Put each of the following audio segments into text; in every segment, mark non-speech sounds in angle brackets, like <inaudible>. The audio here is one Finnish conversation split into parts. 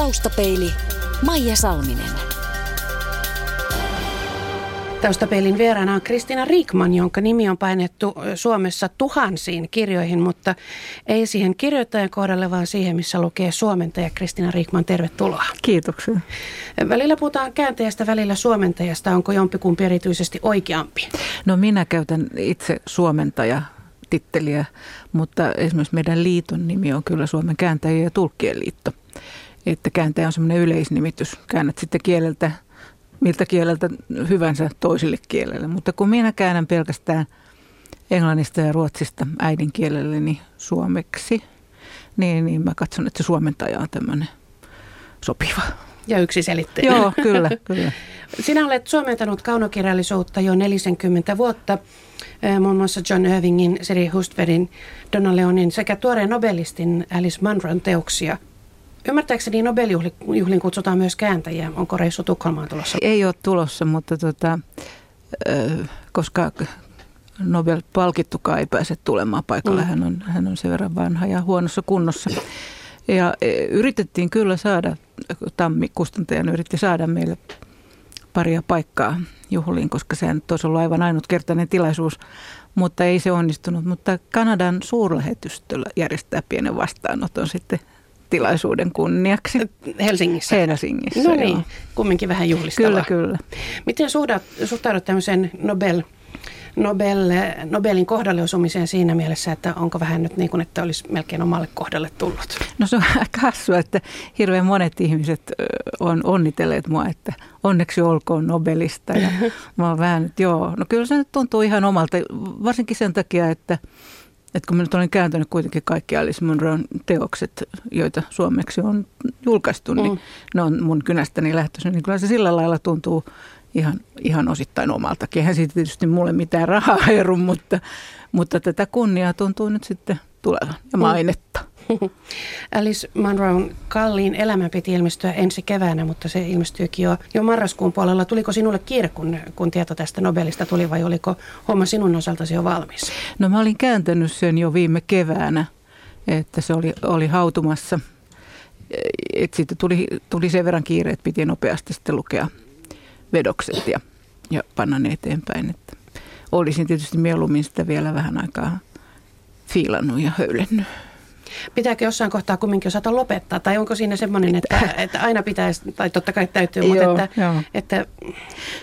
Taustapeili Maija Salminen. Taustapeilin vieraana on Kristina Riikman, jonka nimi on painettu Suomessa tuhansiin kirjoihin, mutta ei siihen kirjoittajan kohdalle, vaan siihen, missä lukee suomentaja. Kristina Riikman, tervetuloa. Kiitoksia. Välillä puhutaan kääntäjästä, välillä suomentajasta. Onko jompikumpi erityisesti oikeampi? No minä käytän itse suomentaja titteliä, mutta esimerkiksi meidän liiton nimi on kyllä Suomen kääntäjien ja tulkkien liitto. Että kääntäjä on semmoinen yleisnimitys. Käännät sitten kieleltä miltä kieleltä hyvänsä toisille kielelle. Mutta kun minä käännän pelkästään englannista ja ruotsista äidinkielelleni suomeksi, niin, niin mä katson, että se suomentaja on tämmöinen sopiva. Ja yksiselitteinen. Joo, kyllä, kyllä. <laughs> Sinä olet suomentanut kaunokirjallisuutta jo 40 vuotta, muun muassa John Irvingin, Siri Hustvedin, Donna Leonin sekä tuoreen nobelistin Alice Munron teoksia – Ymmärtääkseni Nobeljuhlin kutsutaan myös kääntäjiä. Onko reissu Tukholmaan tulossa? Ei ole tulossa, mutta tota, koska Nobel-palkittukaan ei pääse tulemaan paikalle. Mm. Hän, on, hän on sen verran vanha ja huonossa kunnossa. Ja yritettiin kyllä saada, Tammi kustantajan yritti saada meille paria paikkaa juhliin, koska se olisi ollut aivan ainutkertainen tilaisuus, mutta ei se onnistunut. Mutta Kanadan suurlähetystö järjestää pienen vastaanoton sitten tilaisuuden kunniaksi. Helsingissä? Helsingissä, No niin, kumminkin vähän juhlistavaa. Kyllä, kyllä. Miten suhtaudut, suhtaudut tämmöiseen Nobel, Nobel, Nobelin kohdalle osumiseen siinä mielessä, että onko vähän nyt niin kuin, että olisi melkein omalle kohdalle tullut? No se on <laughs> aika hassua, että hirveän monet ihmiset on onnitelleet mua, että onneksi olkoon Nobelista. Ja <laughs> mä oon vähän, joo, no kyllä se nyt tuntuu ihan omalta, varsinkin sen takia, että – että kun mä nyt olen kääntänyt kuitenkin kaikki Alice Munron teokset, joita suomeksi on julkaistu, niin mm. ne on mun kynästäni lähtöisin. Niin kyllä se sillä lailla tuntuu ihan, ihan osittain omaltakin. Eihän siitä tietysti mulle mitään rahaa <laughs> eru, mutta, mutta tätä kunniaa tuntuu nyt sitten tulevan ja mm. <laughs> Alice Munroon kalliin elämä piti ilmestyä ensi keväänä, mutta se ilmestyykin jo, jo marraskuun puolella. Tuliko sinulle kiire, kun, kun tieto tästä Nobelista tuli vai oliko homma sinun osaltasi jo valmis? No mä olin kääntänyt sen jo viime keväänä, että se oli, oli hautumassa. Et sitten tuli, tuli sen verran kiire, että piti nopeasti sitten lukea vedokset ja, ja panna ne eteenpäin. Että olisin tietysti mieluummin sitä vielä vähän aikaa fiilannut ja höylennyt. Pitääkö jossain kohtaa kumminkin osata lopettaa? Tai onko siinä semmoinen, että, että aina pitäisi, tai totta kai täytyy, mutta joo, että, joo. että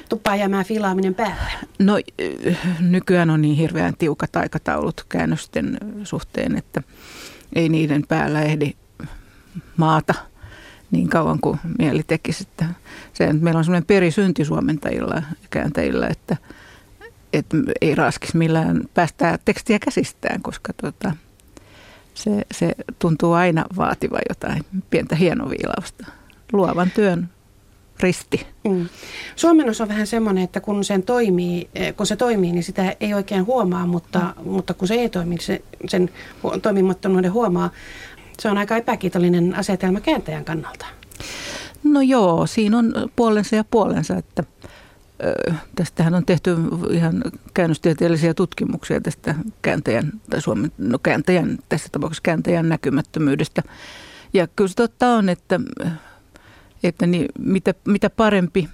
tuppaa jäämään filaaminen päälle? No nykyään on niin hirveän tiukat aikataulut käännösten suhteen, että ei niiden päällä ehdi maata niin kauan kuin mieli tekisi. Että se, meillä on semmoinen perisynti suomentajilla ja kääntäjillä, että, että ei raskis millään päästää tekstiä käsistään, koska tuota, se, se tuntuu aina vaativa jotain pientä hienoviilausta. Luovan työn risti. Mm. Suomennos on vähän semmoinen, että kun, sen toimii, eh, kun se toimii, niin sitä ei oikein huomaa, mutta, mm. mutta kun se ei toimi, niin se, sen toimimattomuuden huomaa. Se on aika epäkiitollinen asetelma kääntäjän kannalta. No joo, siinä on puolensa ja puolensa, että – Tästähän on tehty ihan käännöstieteellisiä tutkimuksia tästä kääntäjän, tai Suomen, no kääntäjän, tässä tapauksessa kääntäjän näkymättömyydestä. Ja kyllä se totta on, että, että niin, mitä, mitä parempi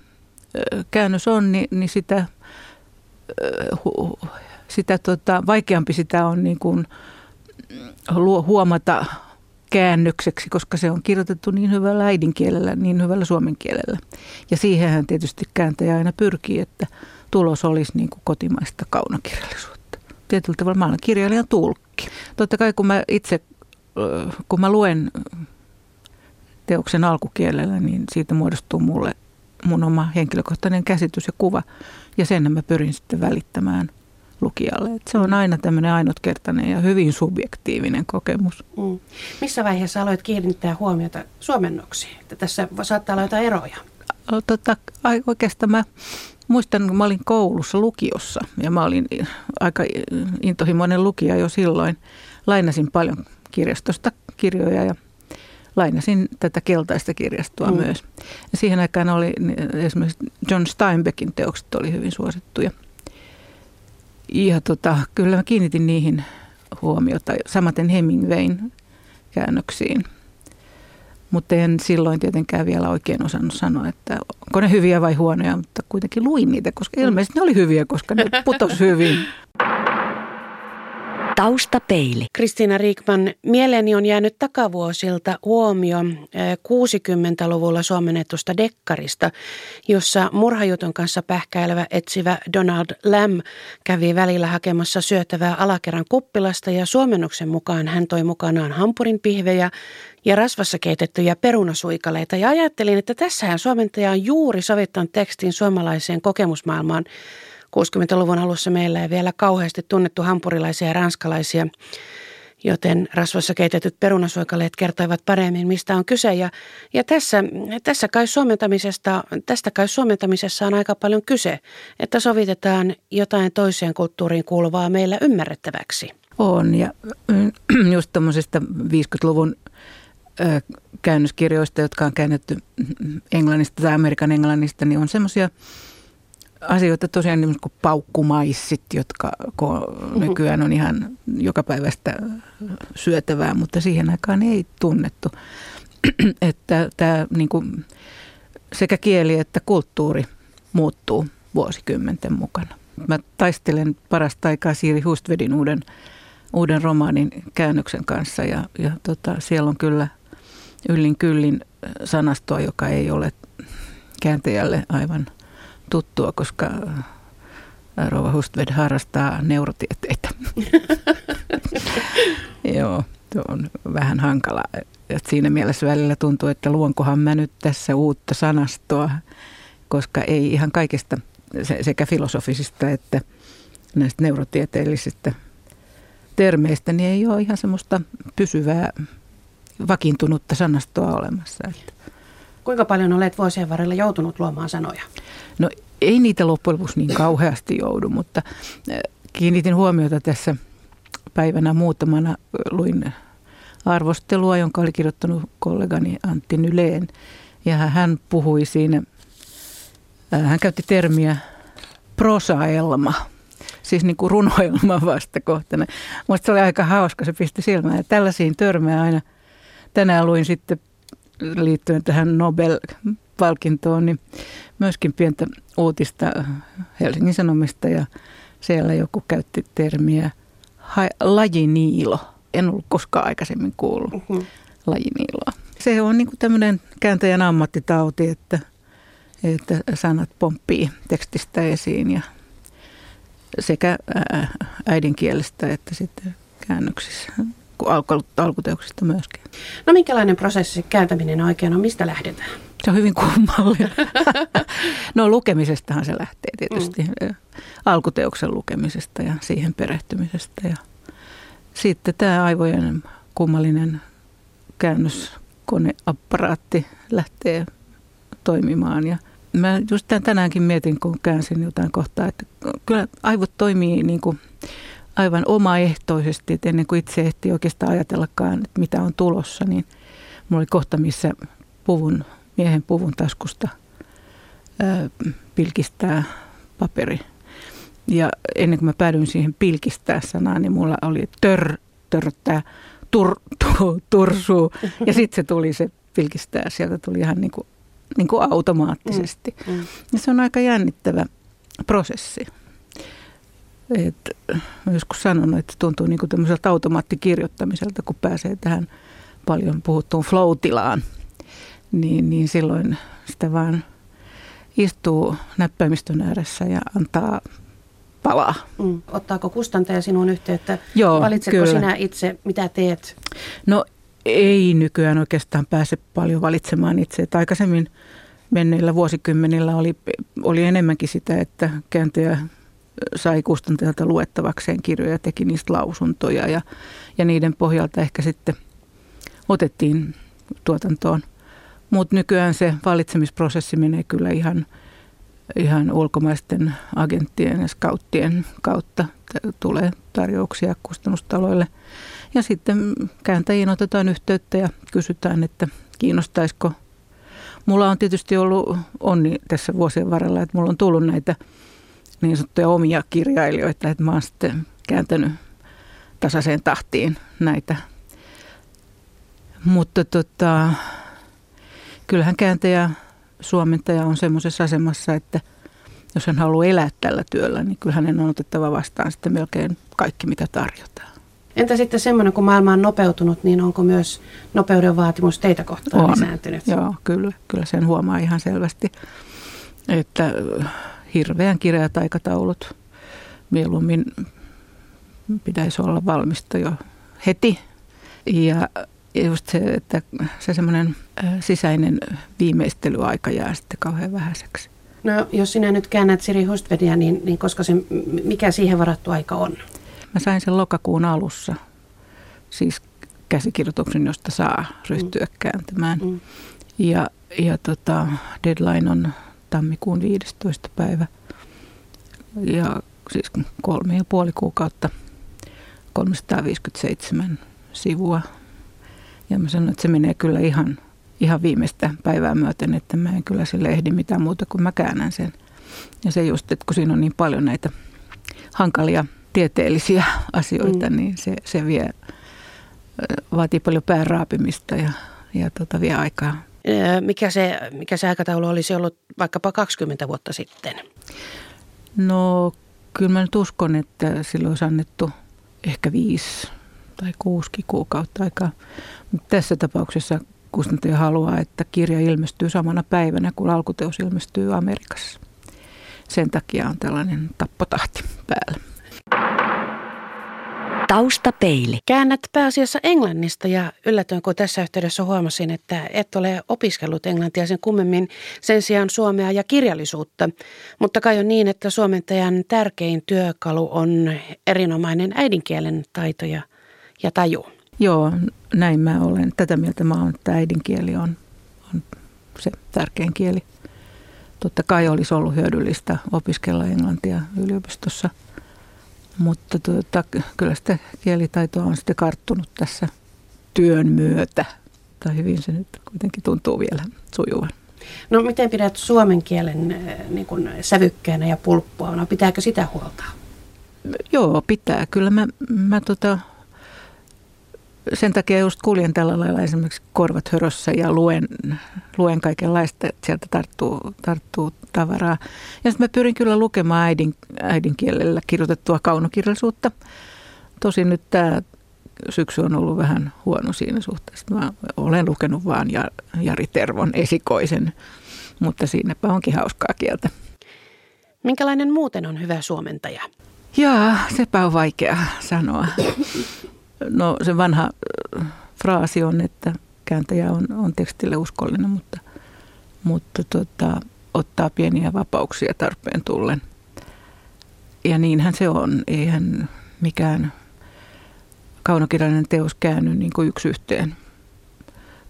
käännös on, niin, niin sitä, sitä tota, vaikeampi sitä on niin kuin huomata käännökseksi, koska se on kirjoitettu niin hyvällä äidinkielellä, niin hyvällä suomen kielellä. Ja siihenhän tietysti kääntäjä aina pyrkii, että tulos olisi niin kuin kotimaista kaunokirjallisuutta. Tietyllä tavalla mä olen kirjailijan tulkki. Totta kai kun mä itse, kun mä luen teoksen alkukielellä, niin siitä muodostuu mulle mun oma henkilökohtainen käsitys ja kuva. Ja sen mä pyrin sitten välittämään – lukijalle. Et se on aina tämmöinen ainutkertainen ja hyvin subjektiivinen kokemus. Mm. Missä vaiheessa aloit kiinnittää huomiota suomennoksiin? Että tässä saattaa olla jotain eroja. Tota, oikeastaan mä muistan, kun mä olin koulussa lukiossa ja mä olin aika intohimoinen lukija jo silloin. Lainasin paljon kirjastosta kirjoja ja lainasin tätä keltaista kirjastoa mm. myös. Ja siihen aikaan oli esimerkiksi John Steinbeckin teokset oli hyvin suosittuja – ja tota, kyllä mä kiinnitin niihin huomiota, samaten Hemingwayn käännöksiin. Mutta en silloin tietenkään vielä oikein osannut sanoa, että onko ne hyviä vai huonoja, mutta kuitenkin luin niitä, koska ilmeisesti ne oli hyviä, koska ne putos hyvin. Taustapeili. Kristiina Riikman, mieleeni on jäänyt takavuosilta huomio 60-luvulla eh, suomennetusta dekkarista, jossa murhajutun kanssa pähkäilevä etsivä Donald Lamb kävi välillä hakemassa syötävää alakerran kuppilasta ja suomennuksen mukaan hän toi mukanaan hampurin pihvejä ja rasvassa keitettyjä perunasuikaleita. Ja ajattelin, että tässähän suomentaja on juuri sovittanut tekstin suomalaiseen kokemusmaailmaan 60-luvun alussa meillä ei vielä kauheasti tunnettu hampurilaisia ja ranskalaisia, joten rasvassa keitetyt perunasuikaleet kertoivat paremmin, mistä on kyse. Ja, ja tässä, tässä kai suomentamisesta, tästä kai suomentamisessa on aika paljon kyse, että sovitetaan jotain toiseen kulttuuriin kuuluvaa meillä ymmärrettäväksi. On, ja just tuommoisesta 50-luvun käännöskirjoista, jotka on käännetty englannista tai Amerikan englannista, niin on semmoisia – asioita tosiaan niin kuin paukkumaissit, jotka nykyään on ihan jokapäiväistä syötävää, mutta siihen aikaan ei tunnettu. <clears throat> että tämä niin kuin sekä kieli että kulttuuri muuttuu vuosikymmenten mukana. Mä taistelen parasta aikaa Siiri Hustvedin uuden, uuden romaanin käännöksen kanssa ja, ja tota, siellä on kyllä yllin kyllin sanastoa, joka ei ole kääntäjälle aivan – tuttua, koska äh, Rova Hustved harrastaa neurotieteitä. <laughs> Joo, tuo on vähän hankala. Et siinä mielessä välillä tuntuu, että luonkohan mä nyt tässä uutta sanastoa, koska ei ihan kaikesta sekä filosofisista että näistä neurotieteellisistä termeistä, niin ei ole ihan semmoista pysyvää, vakiintunutta sanastoa olemassa. Että Kuinka paljon olet vuosien varrella joutunut luomaan sanoja? No ei niitä loppujen lopuksi niin kauheasti joudu, mutta kiinnitin huomiota tässä päivänä muutamana. Luin arvostelua, jonka oli kirjoittanut kollegani Antti Nyleen. Ja hän puhui siinä, hän käytti termiä prosaelma, siis niin kuin runoelma vastakohtana. Minusta se oli aika hauska, se pisti silmään. Ja tällaisiin törmää aina. Tänään luin sitten liittyen tähän Nobel-palkintoon, niin myöskin pientä uutista Helsingin Sanomista ja siellä joku käytti termiä lajiniilo. En ollut koskaan aikaisemmin kuullut uh-huh. lajiniiloa. Se on niin tämmöinen kääntäjän ammattitauti, että, että sanat pomppii tekstistä esiin ja sekä äidinkielestä että sitten käännöksissä alkuteoksista myöskin. No minkälainen prosessi kääntäminen oikein on? Mistä lähdetään? Se on hyvin kummallinen. <laughs> no lukemisestahan se lähtee tietysti. Mm. Alkuteoksen lukemisesta ja siihen perehtymisestä. Ja sitten tämä aivojen kummallinen käännöskoneapparaatti lähtee toimimaan. Ja mä just tänäänkin mietin, kun käänsin jotain kohtaa, että kyllä aivot toimii niin kuin aivan omaehtoisesti, että ennen kuin itse ehti oikeastaan ajatellakaan, että mitä on tulossa, niin mulla oli kohta, missä puvun, miehen puvun taskusta ää, pilkistää paperi. Ja ennen kuin mä päädyin siihen pilkistää sanaan, niin mulla oli tör, törttää, tur, tu, tursuu. Ja sitten se tuli se pilkistää, sieltä tuli ihan niin kuin, niin kuin automaattisesti. Mm, mm. Ja se on aika jännittävä prosessi. Et, mä joskus sanonut, että tuntuu niin kuin tämmöiseltä automaattikirjoittamiselta, kun pääsee tähän paljon puhuttuun flow-tilaan, niin, niin silloin sitä vaan istuu näppäimistön ääressä ja antaa palaa. Mm. Ottaako kustantaja sinun yhteyttä? Joo, Valitsetko kyllä. sinä itse, mitä teet? No ei nykyään oikeastaan pääse paljon valitsemaan itse. Että aikaisemmin menneillä vuosikymmenillä oli, oli enemmänkin sitä, että kääntäjä sai kustantajalta luettavakseen kirjoja, teki niistä lausuntoja ja, ja niiden pohjalta ehkä sitten otettiin tuotantoon. Mutta nykyään se valitsemisprosessi menee kyllä ihan, ihan ulkomaisten agenttien ja scouttien kautta. Tulee tarjouksia kustannustaloille. Ja sitten kääntäjiin otetaan yhteyttä ja kysytään, että kiinnostaisiko. Mulla on tietysti ollut onni tässä vuosien varrella, että mulla on tullut näitä – niin sanottuja omia kirjailijoita, että mä oon sitten kääntänyt tasaiseen tahtiin näitä. Mutta tota, kyllähän kääntäjä, suomentaja on semmoisessa asemassa, että jos hän haluaa elää tällä työllä, niin kyllä hänen on otettava vastaan sitten melkein kaikki, mitä tarjotaan. Entä sitten semmoinen, kun maailma on nopeutunut, niin onko myös nopeuden vaatimus teitä kohtaan On. lisääntynyt? Joo, kyllä, kyllä sen huomaa ihan selvästi, että hirveän kireät aikataulut mieluummin pitäisi olla valmista jo heti. Ja just se, että se semmoinen sisäinen viimeistelyaika jää sitten kauhean vähäiseksi. No, jos sinä nyt käännät Siri Hustvedia, niin, niin koska se, mikä siihen varattu aika on? Mä sain sen lokakuun alussa, siis käsikirjoituksen, josta saa ryhtyä mm. kääntämään. Mm. Ja, ja tota, deadline on tammikuun 15. päivä. Ja siis kolme ja puoli kuukautta, 357 sivua. Ja mä sanoin, että se menee kyllä ihan, ihan viimeistä päivää myöten, että mä en kyllä sille ehdi mitään muuta kuin mä käännän sen. Ja se just, että kun siinä on niin paljon näitä hankalia tieteellisiä <laughs> asioita, mm. niin se, se vie, vaatii paljon pääraapimista ja, ja tota, vie aikaa. Mikä se, mikä se aikataulu olisi ollut vaikkapa 20 vuotta sitten? No kyllä mä nyt uskon, että silloin olisi annettu ehkä viisi tai kuusi kuukautta aikaa. Mutta tässä tapauksessa kustantaja haluaa, että kirja ilmestyy samana päivänä, kun alkuteos ilmestyy Amerikassa. Sen takia on tällainen tappotahti päällä. Taustapeili. Käännät pääasiassa englannista ja yllätyin, kun tässä yhteydessä huomasin, että et ole opiskellut englantia sen kummemmin sen sijaan suomea ja kirjallisuutta. Mutta kai on niin, että suomentajan tärkein työkalu on erinomainen äidinkielen taito ja, ja taju. Joo, näin mä olen. Tätä mieltä mä olen, että äidinkieli on, on se tärkein kieli. Totta kai olisi ollut hyödyllistä opiskella englantia yliopistossa – mutta tuota, kyllä sitä kielitaitoa on sitten karttunut tässä työn myötä. Tai hyvin se nyt kuitenkin tuntuu vielä sujuvan. No miten pidät suomen kielen eh, niin kuin sävykkäänä ja pulppuana? Pitääkö sitä huolta? Joo, pitää. Kyllä mä, mä tota, sen takia just kuljen tällä lailla esimerkiksi korvat hörössä ja luen, luen kaikenlaista, että sieltä tarttuu, tarttuu tavaraa. Ja sitten mä pyrin kyllä lukemaan äidin, äidinkielellä kirjoitettua kaunokirjallisuutta. Tosin nyt tämä syksy on ollut vähän huono siinä suhteessa. Mä olen lukenut vaan Jari Tervon esikoisen, mutta siinäpä onkin hauskaa kieltä. Minkälainen muuten on hyvä suomentaja? Jaa, sepä on vaikea sanoa. No se vanha äh, fraasi on, että kääntäjä on, on tekstille uskollinen, mutta, mutta tota, ottaa pieniä vapauksia tarpeen tullen. Ja niinhän se on. Eihän mikään kaunokirjallinen teos käänny niin kuin yksi yhteen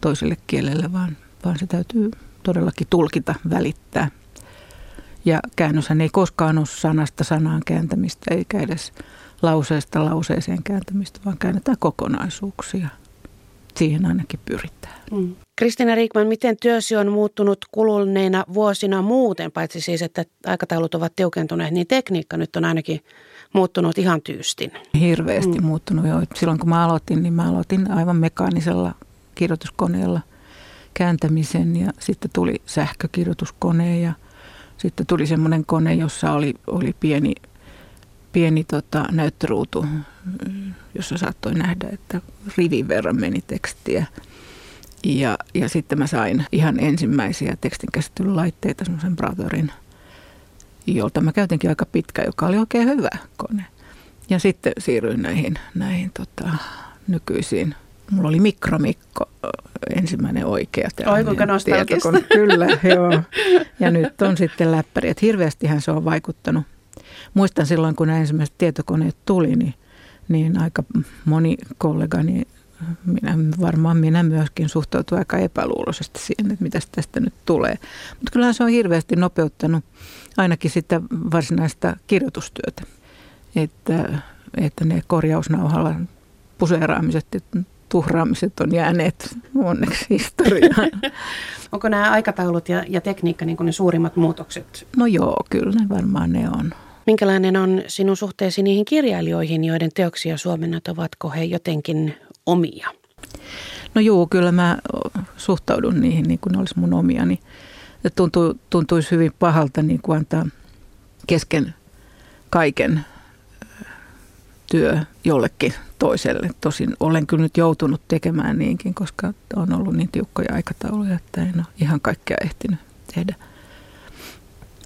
toiselle kielelle, vaan, vaan se täytyy todellakin tulkita, välittää. Ja käännöshän ei koskaan ole sanasta sanaan kääntämistä, eikä edes lauseesta lauseeseen kääntämistä, vaan käännetään kokonaisuuksia. Siihen ainakin pyritään. Mm. Kristina Riikman, miten työsi on muuttunut kuluneina vuosina muuten, paitsi siis, että aikataulut ovat tiukentuneet, niin tekniikka nyt on ainakin muuttunut ihan tyystin. Hirveästi mm. muuttunut jo. Silloin kun mä aloitin, niin mä aloitin aivan mekaanisella kirjoituskoneella kääntämisen ja sitten tuli sähkökirjoituskone ja sitten tuli semmoinen kone, jossa oli, oli pieni pieni tota, näyttöruutu, jossa saattoi nähdä, että rivin verran meni tekstiä. Ja, ja sitten mä sain ihan ensimmäisiä tekstinkäsittelylaitteita, semmoisen Brotherin, jolta mä käytinkin aika pitkä, joka oli oikein hyvä kone. Ja sitten siirryin näihin, näihin tota, nykyisiin. Mulla oli mikromikko ensimmäinen oikea. Oi kuinka nostalgista. Kyllä, joo. Ja nyt on sitten läppäri. Että hirveästihän se on vaikuttanut muistan silloin, kun nämä ensimmäiset tietokoneet tuli, niin, niin aika moni kollegani, minä, varmaan minä myöskin suhtautui aika epäluuloisesti siihen, että mitä tästä nyt tulee. Mutta kyllähän se on hirveästi nopeuttanut ainakin sitä varsinaista kirjoitustyötä, että, että ne korjausnauhalla puseeraamiset ja tuhraamiset on jääneet onneksi historiaan. <laughs> Onko nämä aikataulut ja, ja tekniikka niin ne suurimmat muutokset? No joo, kyllä ne varmaan ne on. Minkälainen on sinun suhteesi niihin kirjailijoihin, joiden teoksia suomennat, ovatko he jotenkin omia? No juu, kyllä mä suhtaudun niihin niin kuin ne olisi mun omia. Niin tuntuu, tuntuisi hyvin pahalta niin kuin antaa kesken kaiken työ jollekin toiselle. Tosin olen kyllä nyt joutunut tekemään niinkin, koska on ollut niin tiukkoja aikatauluja, että en ole ihan kaikkea ehtinyt tehdä.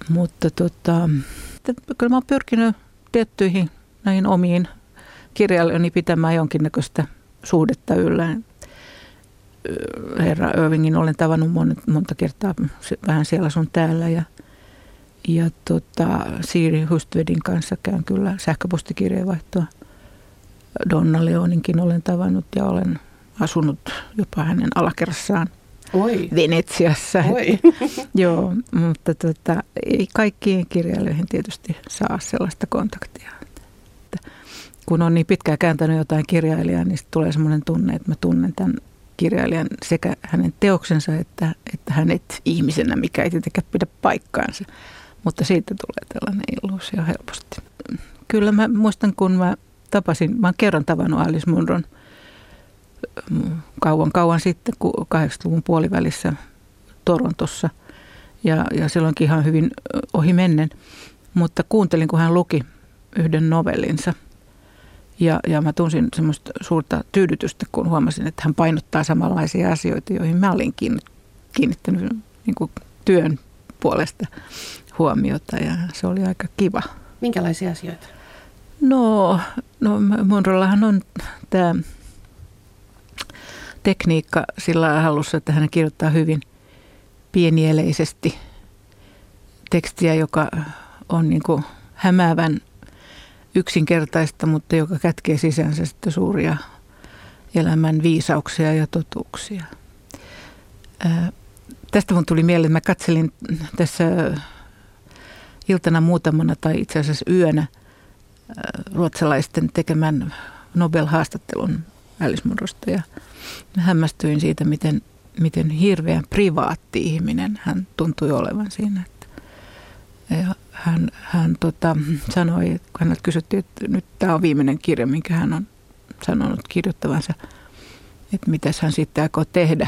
Mutta tota, kyllä mä oon pyrkinyt tiettyihin näihin omiin kirjailijoihin pitämään jonkinnäköistä suhdetta yllä. Herra Irvingin olen tavannut monta kertaa vähän siellä sun täällä ja, ja tota, Siiri Hustvedin kanssa käyn kyllä sähköpostikirjeenvaihtoa. Donna Leoninkin olen tavannut ja olen asunut jopa hänen alakerrassaan Oi. Venetsiassa. Oi. <laughs> Joo, mutta tota, ei kaikkiin kirjailijoihin tietysti saa sellaista kontaktia. Että kun on niin pitkään kääntänyt jotain kirjailijaa, niin tulee semmoinen tunne, että mä tunnen tämän kirjailijan sekä hänen teoksensa että, että hänet ihmisenä, mikä ei tietenkään pidä paikkaansa. Mutta siitä tulee tällainen illuusio helposti. Kyllä mä muistan, kun mä tapasin, mä oon kerran tavannut Alice Munron – kauan kauan sitten, 80-luvun puolivälissä Torontossa. Ja, ja silloinkin ihan hyvin ohi mennen. Mutta kuuntelin, kun hän luki yhden novellinsa. Ja, ja mä tunsin semmoista suurta tyydytystä, kun huomasin, että hän painottaa samanlaisia asioita, joihin mä olin kiinnittänyt niin kuin työn puolesta huomiota. Ja se oli aika kiva. Minkälaisia asioita? No, no Monrollahan on tämä tekniikka sillä hallussa, että hän kirjoittaa hyvin pienieleisesti tekstiä, joka on niin kuin hämäävän yksinkertaista, mutta joka kätkee sisäänsä sitten suuria elämän viisauksia ja totuuksia. Ää, tästä mun tuli mieleen, että mä katselin tässä iltana muutamana tai itse asiassa yönä ruotsalaisten tekemän Nobel-haastattelun Alice Munrosta ja hämmästyin siitä, miten, miten hirveän privaatti ihminen hän tuntui olevan siinä. Ja hän, hän tota, sanoi, kun häneltä kysyttiin, että nyt tämä on viimeinen kirja, minkä hän on sanonut kirjoittavansa, että mitä hän sitten aikoo tehdä.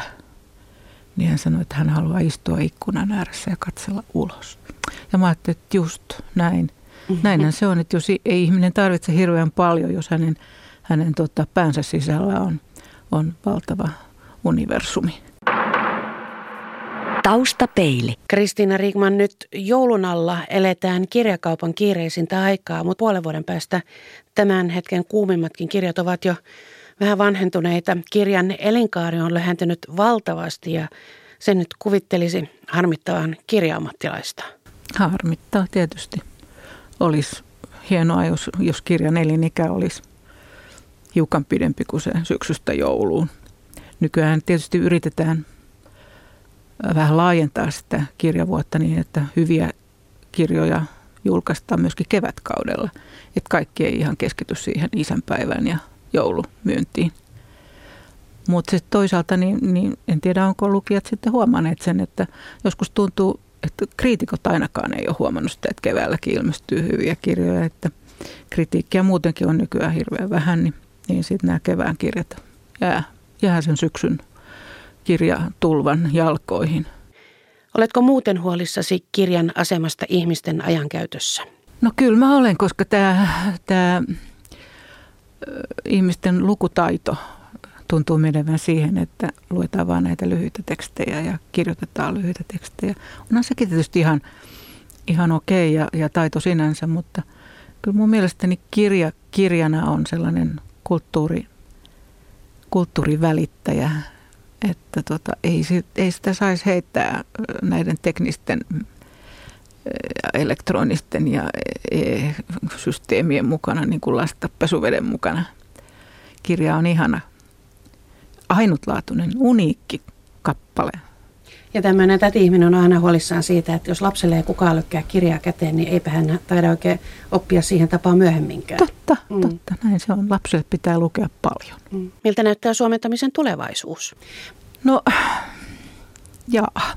Niin hän sanoi, että hän haluaa istua ikkunan ääressä ja katsella ulos. Ja mä ajattelin, että just näin. Mm-hmm. Näinhän se on, että jos ei ihminen tarvitse hirveän paljon, jos hänen, hänen tota, päänsä sisällä on on valtava universumi. Taustapeili. Kristiina Riikman, nyt joulun alla eletään kirjakaupan kiireisintä aikaa, mutta puolen vuoden päästä tämän hetken kuumimmatkin kirjat ovat jo vähän vanhentuneita. Kirjan elinkaari on lyhentynyt valtavasti ja sen nyt kuvittelisi harmittavan kirjaammattilaista. Harmittaa tietysti. Olisi hienoa, jos, jos kirjan elinikä olisi hiukan pidempi kuin se syksystä jouluun. Nykyään tietysti yritetään vähän laajentaa sitä kirjavuotta niin, että hyviä kirjoja julkaistaan myöskin kevätkaudella. Että kaikki ei ihan keskity siihen isänpäivään ja joulumyyntiin. Mutta sitten toisaalta niin, niin en tiedä, onko lukijat sitten huomanneet sen, että joskus tuntuu, että kriitikot ainakaan ei ole huomannut sitä, että keväälläkin ilmestyy hyviä kirjoja, että kritiikkiä muutenkin on nykyään hirveän vähän, niin niin sitten nämä kevään kirjat jää, jää sen syksyn kirjatulvan jalkoihin. Oletko muuten huolissasi kirjan asemasta ihmisten ajankäytössä? No kyllä mä olen, koska tämä, tämä ihmisten lukutaito tuntuu menevän siihen, että luetaan vain näitä lyhyitä tekstejä ja kirjoitetaan lyhyitä tekstejä. Onhan sekin tietysti ihan, ihan okei ja, ja taito sinänsä, mutta kyllä mun mielestäni kirja kirjana on sellainen kulttuuri, kulttuurivälittäjä, että tota, ei, ei sitä saisi heittää näiden teknisten elektronisten ja systeemien mukana, niin kuin lasta pesuveden mukana. Kirja on ihana, ainutlaatuinen, uniikki kappale. Ja tämmöinen täti-ihminen on aina huolissaan siitä, että jos lapselle ei kukaan lykkää kirjaa käteen, niin eipä hän taida oikein oppia siihen tapaan myöhemminkään. Totta, mm. totta. Näin se on. Lapselle pitää lukea paljon. Mm. Miltä näyttää suomentamisen tulevaisuus? No, jaa.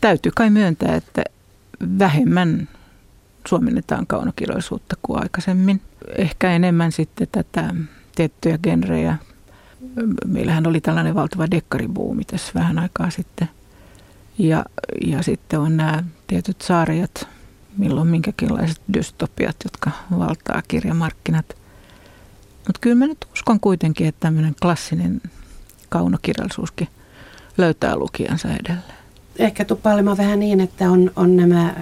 Täytyy kai myöntää, että vähemmän suomennetaan kaunokirjallisuutta kuin aikaisemmin. Ehkä enemmän sitten tätä tiettyjä genrejä meillähän oli tällainen valtava dekkaribuumi tässä vähän aikaa sitten. Ja, ja sitten on nämä tietyt saariat, milloin minkäkinlaiset dystopiat, jotka valtaa kirjamarkkinat. Mutta kyllä mä nyt uskon kuitenkin, että tämmöinen klassinen kaunokirjallisuuskin löytää lukijansa edelleen. Ehkä tuppailemaan vähän niin, että on, on nämä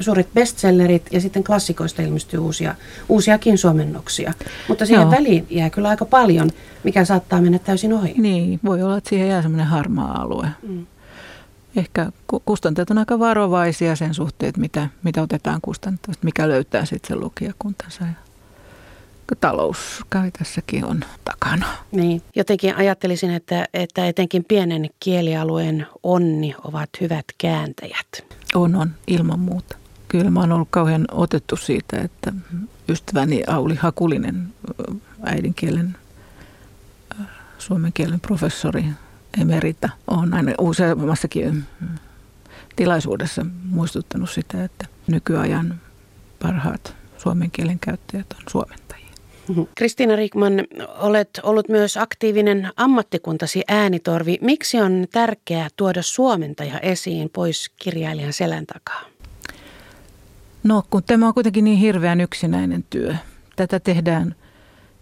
suuret bestsellerit ja sitten klassikoista ilmestyy uusia, uusiakin suomennoksia. Mutta siihen Joo. väliin jää kyllä aika paljon, mikä saattaa mennä täysin ohi. Niin, voi olla, että siihen jää semmoinen harmaa alue. Mm. Ehkä kustantajat on aika varovaisia sen suhteen, mitä, mitä otetaan kustantajasta, mikä löytää sitten sen lukijakuntansa. Ja talous kai tässäkin on takana. Niin, jotenkin ajattelisin, että, että etenkin pienen kielialueen onni ovat hyvät kääntäjät. On, on, ilman muuta. Kyllä mä oon ollut kauhean otettu siitä, että ystäväni Auli Hakulinen, äidinkielen, suomen kielen professori emerita, on aina useammassakin tilaisuudessa muistuttanut sitä, että nykyajan parhaat suomen kielen käyttäjät on suomentajia. Kristiina Rikman, olet ollut myös aktiivinen ammattikuntasi äänitorvi. Miksi on tärkeää tuoda suomentaja esiin pois kirjailijan selän takaa? No kun tämä on kuitenkin niin hirveän yksinäinen työ. Tätä tehdään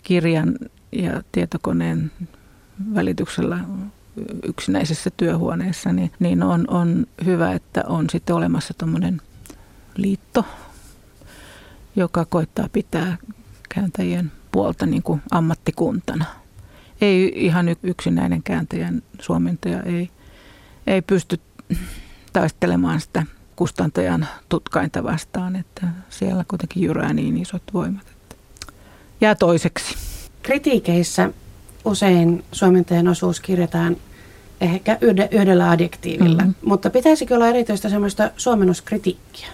kirjan ja tietokoneen välityksellä yksinäisessä työhuoneessa, niin, niin on, on hyvä, että on sitten olemassa tuommoinen liitto, joka koittaa pitää kääntäjien puolta niin kuin ammattikuntana. Ei ihan yksinäinen kääntäjän suomentaja ei, ei pysty taistelemaan sitä kustantajan tutkainta vastaan, että siellä kuitenkin jyrää niin isot voimat. Että jää toiseksi. Kritiikeissä usein suomentajan osuus kirjataan ehkä yhdellä adjektiivilla, mm-hmm. mutta pitäisikö olla erityistä semmoista suomennuskritiikkiä?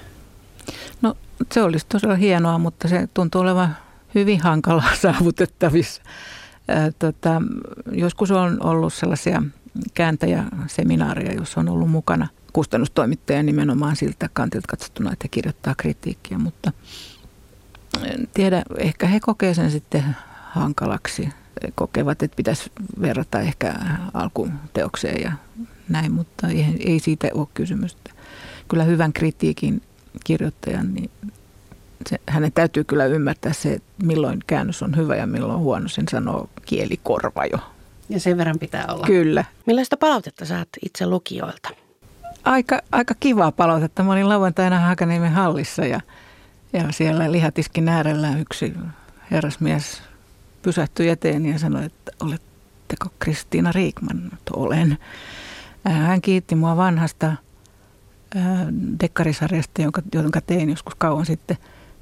No se olisi tosiaan hienoa, mutta se tuntuu olevan hyvin hankalaa <laughs> saavutettavissa. Tota, joskus on ollut sellaisia kääntäjäseminaareja, joissa on ollut mukana – kustannustoimittaja nimenomaan siltä kantilta katsottuna, että kirjoittaa kritiikkiä, mutta en tiedä, ehkä he kokee sen sitten hankalaksi. Kokevat, että pitäisi verrata ehkä alkuteokseen ja näin, mutta ei, siitä ole kysymystä. Kyllä hyvän kritiikin kirjoittajan, niin se, hänen täytyy kyllä ymmärtää se, että milloin käännös on hyvä ja milloin huono. Sen sanoo kielikorva jo. Ja sen verran pitää olla. Kyllä. Millaista palautetta saat itse lukijoilta? aika, aika kivaa palautetta. Mä olin lauantaina Hakaniemen hallissa ja, ja siellä lihatiskin äärellä yksi herrasmies pysähtyi eteen ja sanoi, että oletteko Kristiina Riikman? Olen. Äh, hän kiitti mua vanhasta äh, dekkarisarjasta, jonka, jonka tein joskus kauan sitten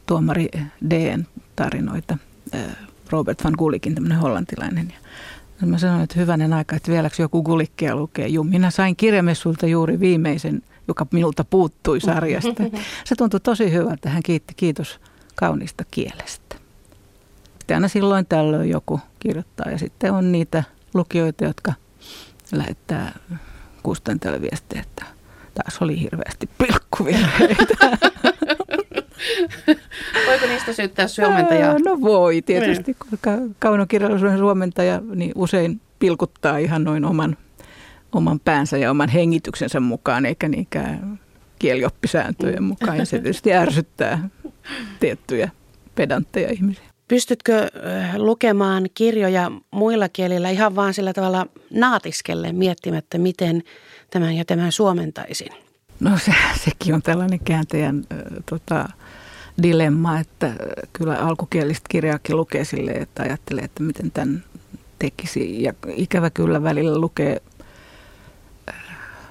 tuomari Dn tarinoita. Äh, Robert van Gulikin, tämmöinen hollantilainen. Ja Mä sanoin, että hyvänen aika, että vieläkö joku gulikkia lukee. Juu, minä sain kirjamessulta juuri viimeisen, joka minulta puuttui sarjasta. <laughs> Se tuntui tosi hyvältä. Hän kiitti, kiitos kaunista kielestä. Sitten aina silloin tällöin joku kirjoittaa ja sitten on niitä lukijoita, jotka lähettää kustantajalle viestejä, että taas oli hirveästi pilkkuvirheitä. <laughs> Voiko niistä syyttää suomentajaa? No voi tietysti, niin. koska kaunokirjallisuuden suomentaja niin usein pilkuttaa ihan noin oman, oman päänsä ja oman hengityksensä mukaan, eikä niinkään kielioppisääntöjen mukaan. Ja se tietysti ärsyttää tiettyjä pedantteja ihmisiä. Pystytkö lukemaan kirjoja muilla kielillä ihan vaan sillä tavalla naatiskelle miettimättä, miten tämän ja tämän suomentaisin? No se, sekin on tällainen kääntäjän äh, tota, dilemma, että kyllä alkukielistä kirjaakin lukee sille, että ajattelee, että miten tämän tekisi. Ja ikävä kyllä välillä lukee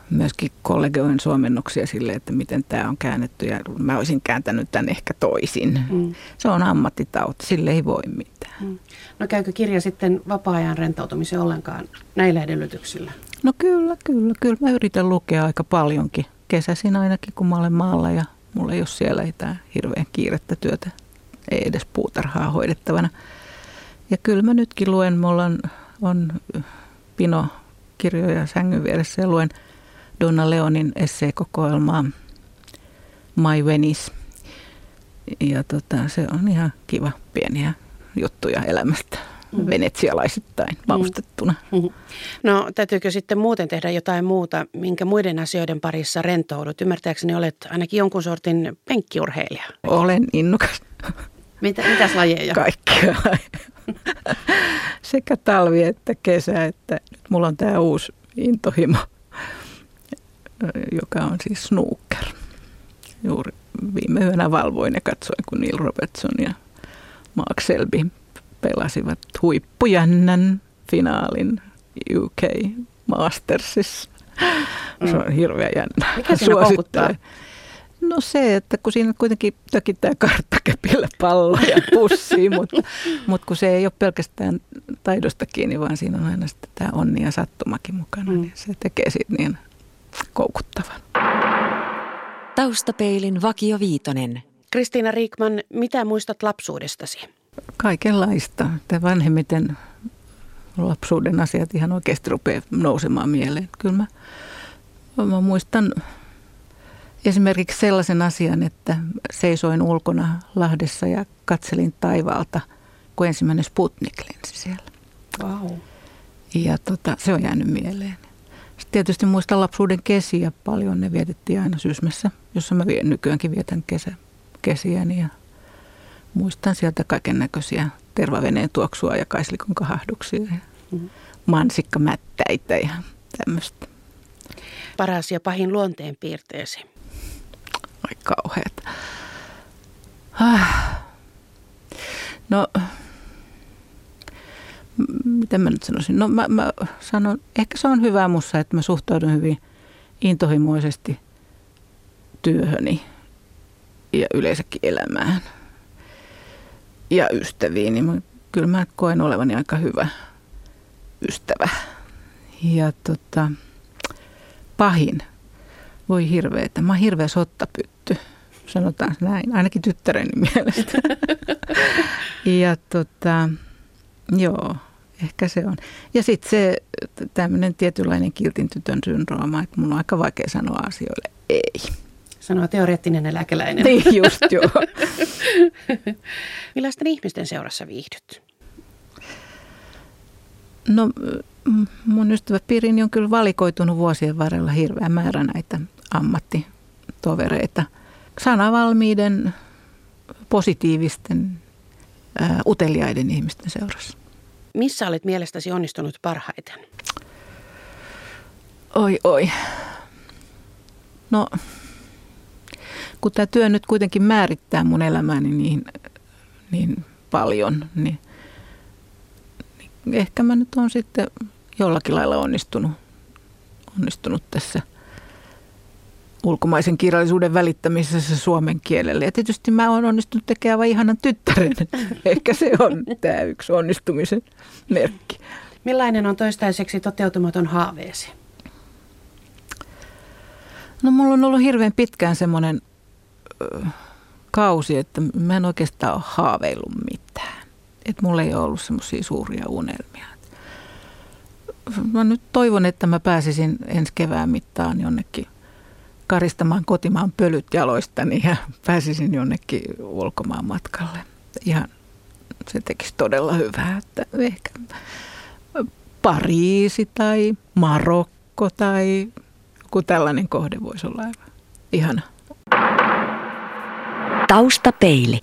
myöskin kollegojen suomennoksia sille, että miten tämä on käännetty ja mä olisin kääntänyt tämän ehkä toisin. Mm. Se on ammattitauti, sille ei voi mitään. Mm. No käykö kirja sitten vapaa-ajan rentoutumisen ollenkaan näillä edellytyksillä? No kyllä, kyllä. Kyllä mä yritän lukea aika paljonkin. Kesäisin ainakin, kun mä olen maalla ja mulla ei ole siellä ei tämä hirveän kiirettä työtä, ei edes puutarhaa hoidettavana. Ja kyllä mä nytkin luen, mulla on, on pino kirjoja sängyn vieressä ja luen Donna Leonin esseekokoelmaa My Venice. Ja tota, se on ihan kiva pieniä juttuja elämästä. Mm. venetsialaisittain maustettuna. Mm. No täytyykö sitten muuten tehdä jotain muuta, minkä muiden asioiden parissa rentoudut? Ymmärtääkseni olet ainakin jonkun sortin penkkiurheilija. Olen innokas. Mitä, mitäs lajeja? Kaikkia Sekä talvi että kesä, että nyt mulla on tämä uusi intohimo, joka on siis snooker. Juuri viime yönä valvoin ja katsoin, kun Neil Robertson ja Mark Selby pelasivat huippujännän finaalin UK Mastersissa. Se on hirveän jännä. Mikä siinä koukuttaa? No se, että kun siinä kuitenkin tökittää karttakepillä palloja pussiin, mutta, mutta kun se ei ole pelkästään taidosta kiinni, vaan siinä on aina sitten tämä onni ja sattumakin mukana, mm. niin se tekee siitä niin koukuttavan. Taustapeilin Vakio Viitonen. Kristiina Riikman, mitä muistat lapsuudestasi? Kaikenlaista. Tämä vanhemmiten lapsuuden asiat ihan oikeasti rupeaa nousemaan mieleen. Kyllä mä, mä muistan esimerkiksi sellaisen asian, että seisoin ulkona Lahdessa ja katselin taivaalta, kun ensimmäinen Sputnik lensi siellä. Wow. Ja tota, se on jäänyt mieleen. Sitten tietysti muistan lapsuuden kesiä paljon. Ne vietettiin aina Sysmässä, jossa mä nykyäänkin vietän kesä, kesiäni. Ja muistan sieltä kaiken näköisiä tervaveneen tuoksua ja kaislikon kahahduksia ja mm-hmm. mansikkamättäitä ja tämmöistä. Paras ja pahin luonteen piirteesi? Ai kauheat. Ah. No, miten mä nyt sanoisin? No mä, mä sanon, ehkä se on hyvä mussa, että mä suhtaudun hyvin intohimoisesti työhöni ja yleensäkin elämään ja ystäviin. Niin mä, kyllä mä koen olevani aika hyvä ystävä. Ja tota, pahin – voi että Mä oon hirveä sottapytty, sanotaan näin, ainakin tyttäreni <laughs> mielestä. ja tota, joo, ehkä se on. Ja sitten se tämmöinen tietynlainen kiltin tytön syndrooma, että mun on aika vaikea sanoa asioille ei. Sanoo teoreettinen eläkeläinen. Niin just joo. <laughs> Millaisten ihmisten seurassa viihdyt? No mun ystäväpiirini on kyllä valikoitunut vuosien varrella hirveä määrä näitä ammattitovereita. Sanavalmiiden, positiivisten, ää, uteliaiden ihmisten seurassa. Missä olet mielestäsi onnistunut parhaiten? Oi, oi. No, kun tämä työ nyt kuitenkin määrittää mun elämääni niin, niin paljon, niin, niin ehkä mä nyt on sitten jollakin lailla onnistunut, onnistunut tässä – ulkomaisen kirjallisuuden välittämisessä suomen kielelle. Ja tietysti mä oon onnistunut tekemään vain ihanan tyttären. <laughs> Ehkä se on tämä yksi onnistumisen merkki. Millainen on toistaiseksi toteutumaton haaveesi? No mulla on ollut hirveän pitkään semmoinen kausi, että mä en oikeastaan ole haaveillut mitään. Että mulla ei ole ollut semmoisia suuria unelmia. Mä nyt toivon, että mä pääsisin ensi kevään mittaan jonnekin – karistamaan kotimaan pölyt jaloistani ja pääsisin jonnekin ulkomaan matkalle. Ihan se tekisi todella hyvää, että ehkä Pariisi tai Marokko tai joku tällainen kohde voisi olla aivan ihana. Taustapeili.